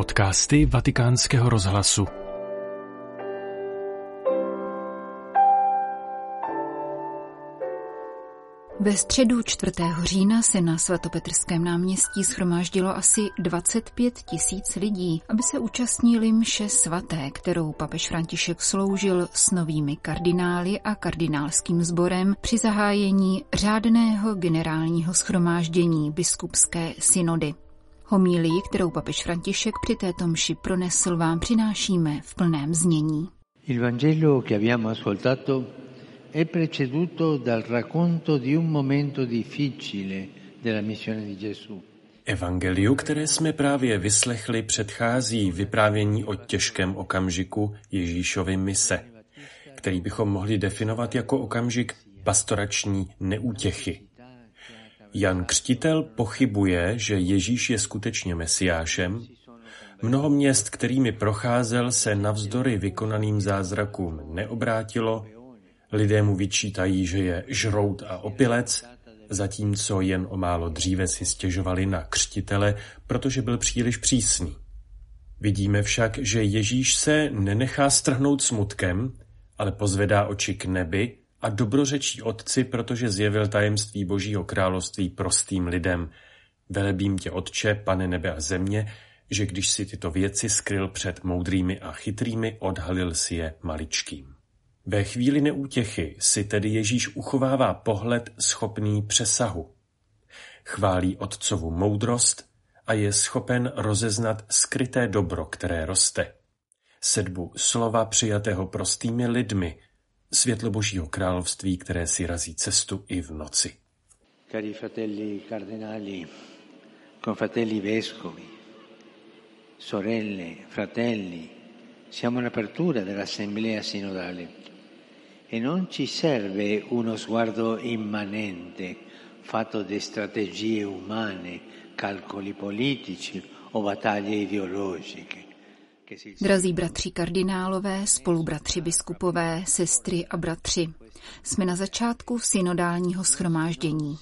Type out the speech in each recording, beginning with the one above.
Podcasty Vatikánského rozhlasu. Ve středu 4. října se na svatopetrském náměstí schromáždilo asi 25 tisíc lidí, aby se účastnili mše svaté, kterou papež František sloužil s novými kardinály a kardinálským sborem při zahájení řádného generálního schromáždění biskupské synody. Homílii, kterou papež František při této mši pronesl, vám přinášíme v plném znění. Il Vangelo che abbiamo ascoltato è preceduto dal racconto di un momento difficile della missione di Gesù. Evangeliu, které jsme právě vyslechli, předchází vyprávění o těžkém okamžiku Ježíšovy mise, který bychom mohli definovat jako okamžik pastorační neútěchy. Jan Křtitel pochybuje, že Ježíš je skutečně mesiášem. Mnoho měst, kterými procházel, se navzdory vykonaným zázrakům neobrátilo. Lidé mu vyčítají, že je žrout a opilec, zatímco jen o málo dříve si stěžovali na křtitele, protože byl příliš přísný. Vidíme však, že Ježíš se nenechá strhnout smutkem, ale pozvedá oči k nebi a dobrořečí Otci, protože zjevil tajemství Božího království prostým lidem. Velebím tě, Otče, pane nebe a země, že když si tyto věci skryl před moudrými a chytrými, odhalil si je maličkým. Ve chvíli neútěchy si tedy Ježíš uchovává pohled schopný přesahu. Chválí Otcovu moudrost a je schopen rozeznat skryté dobro, které roste. Sedbu slova přijatého prostými lidmi, světlo Božího království, které si razí cestu i v noci. Cari fratelli cardinali, confratelli vescovi, sorelle, fratelli, siamo all'apertura dell'assemblea sinodale e non ci serve uno sguardo immanente fatto di strategie umane, calcoli politici o battaglie ideologiche. Drazí bratři kardinálové, spolubratři biskupové, sestry a bratři, jsme na začátku synodálního schromáždění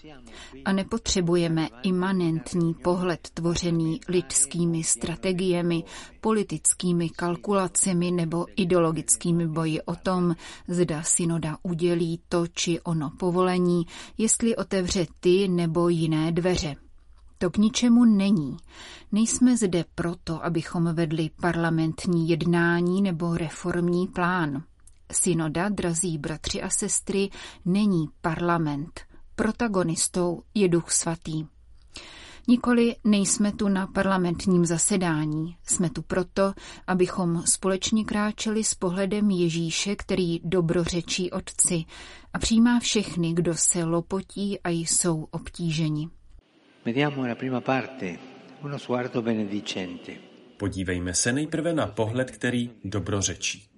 a nepotřebujeme imanentní pohled tvořený lidskými strategiemi, politickými kalkulacemi nebo ideologickými boji o tom, zda synoda udělí to či ono povolení, jestli otevře ty nebo jiné dveře. To k ničemu není. Nejsme zde proto, abychom vedli parlamentní jednání nebo reformní plán. Synoda, drazí bratři a sestry, není parlament. Protagonistou je Duch Svatý. Nikoli nejsme tu na parlamentním zasedání, jsme tu proto, abychom společně kráčeli s pohledem Ježíše, který dobrořečí Otci a přijímá všechny, kdo se lopotí a jsou obtíženi. Podívejme se nejprve na pohled, který dobrořečí.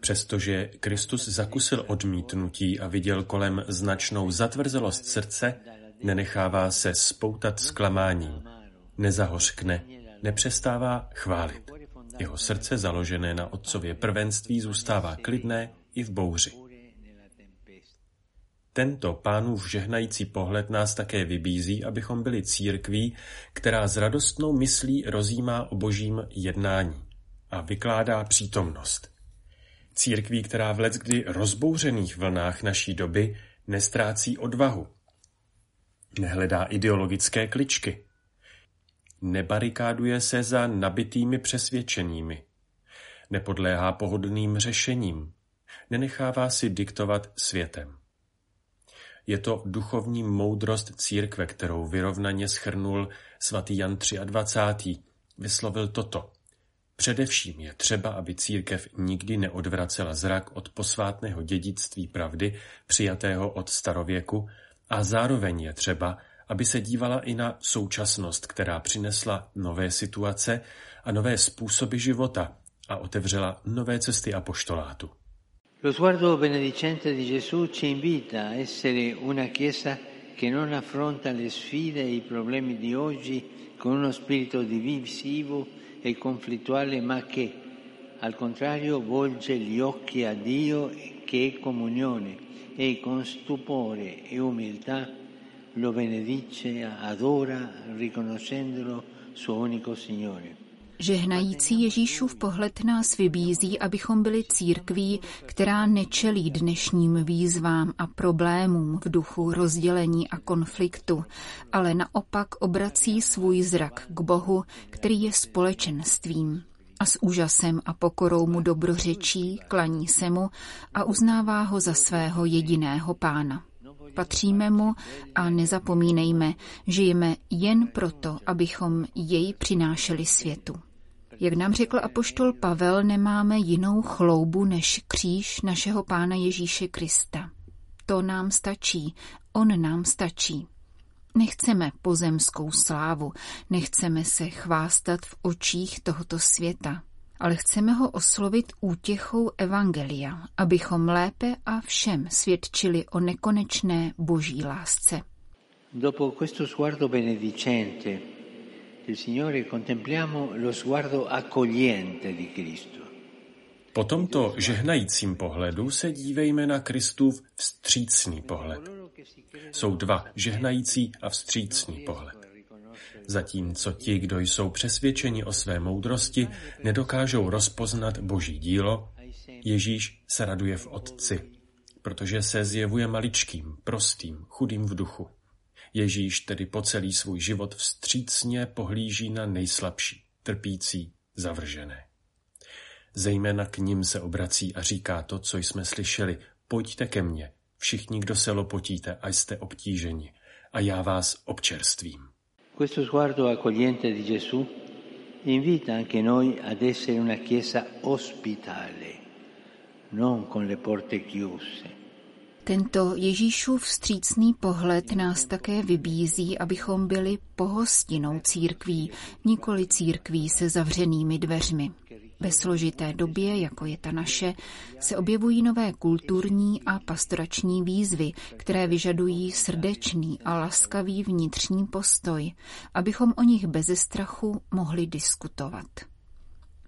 Přestože Kristus zakusil odmítnutí a viděl kolem značnou zatvrzelost srdce, nenechává se spoutat zklamáním, nezahořkne, nepřestává chválit. Jeho srdce založené na otcově prvenství zůstává klidné i v bouři. Tento pánův žehnající pohled nás také vybízí, abychom byli církví, která s radostnou myslí rozjímá o božím jednání a vykládá přítomnost. Církví, která v leckdy rozbouřených vlnách naší doby nestrácí odvahu. Nehledá ideologické kličky. Nebarikáduje se za nabitými přesvědčeními. Nepodléhá pohodlným řešením. Nenechává si diktovat světem. Je to duchovní moudrost církve, kterou vyrovnaně schrnul svatý Jan 23. Vyslovil toto. Především je třeba, aby církev nikdy neodvracela zrak od posvátného dědictví pravdy, přijatého od starověku, a zároveň je třeba, aby se dívala i na současnost, která přinesla nové situace a nové způsoby života a otevřela nové cesty apoštolátu. Lo sguardo benedicente di Gesù ci invita a essere una Chiesa che non affronta le sfide e i problemi di oggi con uno spirito divisivo e conflittuale, ma che al contrario volge gli occhi a Dio che è comunione e con stupore e umiltà lo benedice, adora, riconoscendolo suo unico Signore. Žehnající Ježíšův pohled nás vybízí, abychom byli církví, která nečelí dnešním výzvám a problémům v duchu rozdělení a konfliktu, ale naopak obrací svůj zrak k Bohu, který je společenstvím. A s úžasem a pokorou mu dobrořečí, klaní se mu a uznává ho za svého jediného pána. Patříme mu a nezapomínejme, žijeme jen proto, abychom jej přinášeli světu. Jak nám řekl apoštol Pavel, nemáme jinou chloubu než kříž našeho Pána Ježíše Krista. To nám stačí, on nám stačí. Nechceme pozemskou slávu, nechceme se chvástat v očích tohoto světa, ale chceme ho oslovit útěchou Evangelia, abychom lépe a všem svědčili o nekonečné boží lásce. Dopo questo sguardo benedicente Po tomto žehnajícím pohledu se dívejme na Kristův vstřícný pohled. Jsou dva, žehnající a vstřícný pohled. Zatímco ti, kdo jsou přesvědčeni o své moudrosti, nedokážou rozpoznat boží dílo, Ježíš se raduje v Otci, protože se zjevuje maličkým, prostým, chudým v duchu. Ježíš tedy po celý svůj život vstřícně pohlíží na nejslabší, trpící, zavržené. Zejména k ním se obrací a říká to, co jsme slyšeli. Pojďte ke mně, všichni, kdo se lopotíte a jste obtíženi, a já vás občerstvím. Questo sguardo accogliente di Gesù invita anche noi ad essere una chiesa ospitale, non con le porte chiuse. Tento Ježíšův vstřícný pohled nás také vybízí, abychom byli pohostinou církví, nikoli církví se zavřenými dveřmi. Ve složité době, jako je ta naše, se objevují nové kulturní a pastorační výzvy, které vyžadují srdečný a laskavý vnitřní postoj, abychom o nich beze strachu mohli diskutovat.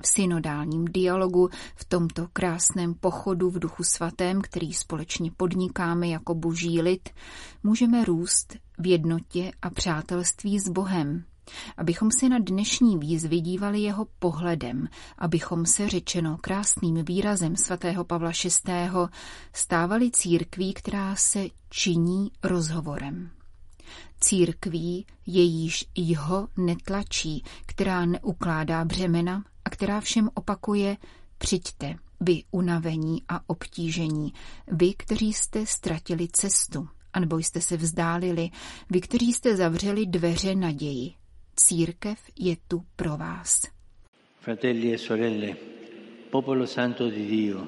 V synodálním dialogu, v tomto krásném pochodu v duchu svatém, který společně podnikáme jako boží lid, můžeme růst v jednotě a přátelství s Bohem, abychom si na dnešní výzvy dívali jeho pohledem, abychom se řečeno krásným výrazem svatého Pavla VI. stávali církví, která se činí rozhovorem. Církví, jejíž jeho netlačí, která neukládá břemena a která všem opakuje přijďte, vy unavení a obtížení, vy, kteří jste ztratili cestu, anebo jste se vzdálili, vy, kteří jste zavřeli dveře naději, Církev je tu pro vás. Fratelli e sorelle, popolo santo di Dio,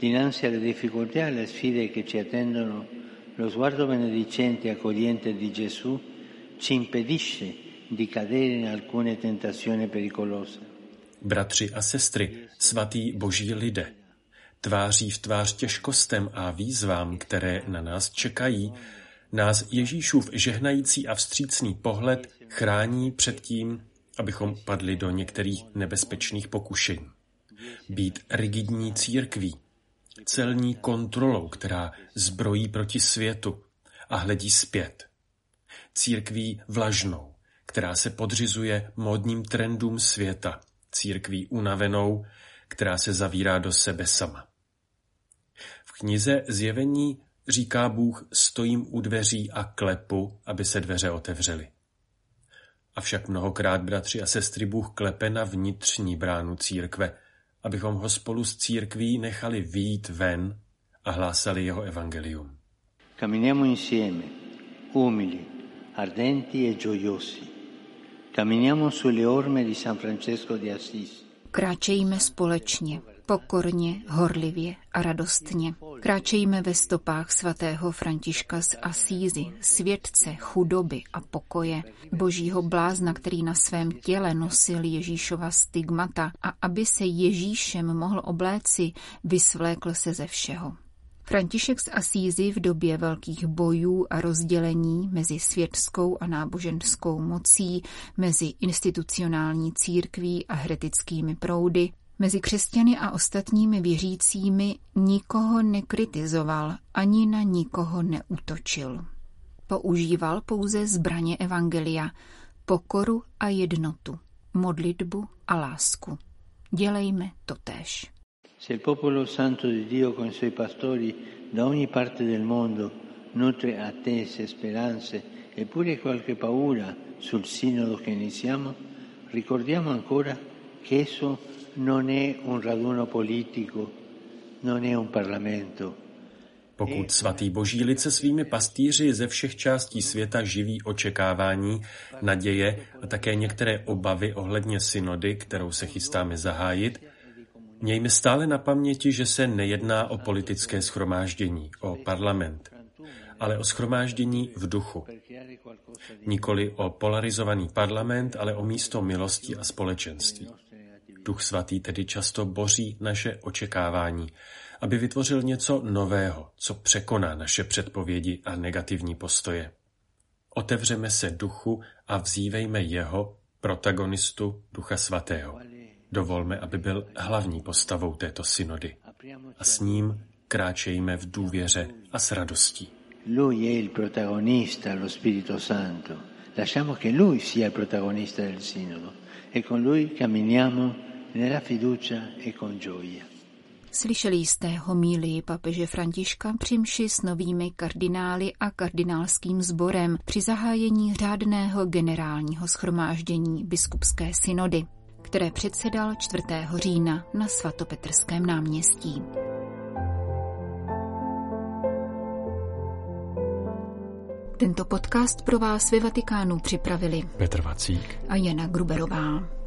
dinanzi alle difficoltà e alle sfide che ci attendono, lo sguardo benedicente e accogliente di Gesù ci impedisce di cadere in alcune tentazioni pericolose. Bratři a sestry, svatý boží lidé, tváří v tvář těžkostem a výzvám, které na nás čekají, nás Ježíšův žehnající a vstřícný pohled chrání před tím, abychom padli do některých nebezpečných pokušení. Být rigidní církví, celní kontrolou, která zbrojí proti světu a hledí zpět. Církví vlažnou, která se podřizuje módním trendům světa, církví unavenou, která se zavírá do sebe sama. V knize Zjevení říká Bůh, stojím u dveří a klepu, aby se dveře otevřely. Avšak mnohokrát, bratři a sestry, Bůh klepe na vnitřní bránu církve, abychom ho spolu s církví nechali výjít ven a hlásali jeho evangelium. Camminiamo insieme, umili, ardenti e gioiosi. Kráčejme společně, pokorně, horlivě a radostně. Kráčejme ve stopách svatého Františka z Asízy, světce, chudoby a pokoje, božího blázna, který na svém těle nosil Ježíšova stigmata a aby se Ježíšem mohl obléci, vysvlékl se ze všeho. František z Asízy v době velkých bojů a rozdělení mezi světskou a náboženskou mocí, mezi institucionální církví a heretickými proudy, Mezi křesťany a ostatními věřícími nikoho nekritizoval, ani na nikoho neútočil. Používal pouze zbraně Evangelia, pokoru a jednotu, modlitbu a lásku. Dělejme to též. Se il popolo santo di Dio con i suoi pastori da ogni parte del mondo nutre attese, speranze e pure qualche paura sul sinodo che iniziamo, ricordiamo ancora che esso non è un raduno politico, non è un Parlamento, pokud svatý boží lid se svými pastýři ze všech částí světa živí očekávání, naděje a také některé obavy ohledně synody, kterou se chystáme zahájit, mějme stále na paměti, že se nejedná o politické schromáždění, o parlament, ale o schromáždění v duchu. Nikoli o polarizovaný parlament, ale o místo milosti a společenství. Duch svatý tedy často boří naše očekávání, aby vytvořil něco nového, co překoná naše předpovědi a negativní postoje. Otevřeme se duchu a vzívejme jeho, protagonistu Ducha Svatého. Dovolme, aby byl hlavní postavou této synody. A s ním kráčejme v důvěře a s radostí. Lui è il protagonista, lo Spirito Santo. Lasciamo che Lui sia il protagonista del Sinodo e con Lui camminiamo nella fiducia e con gioia. Slyšeli jste homílii papeže Františka při mši s novými kardinály a kardinálským sborem při zahájení řádného generálního schromáždění biskupské synody, které předsedal 4. října na svatopetrském náměstí. Tento podcast pro vás ve Vatikánu připravili Petr Vacík a Jana Gruberová.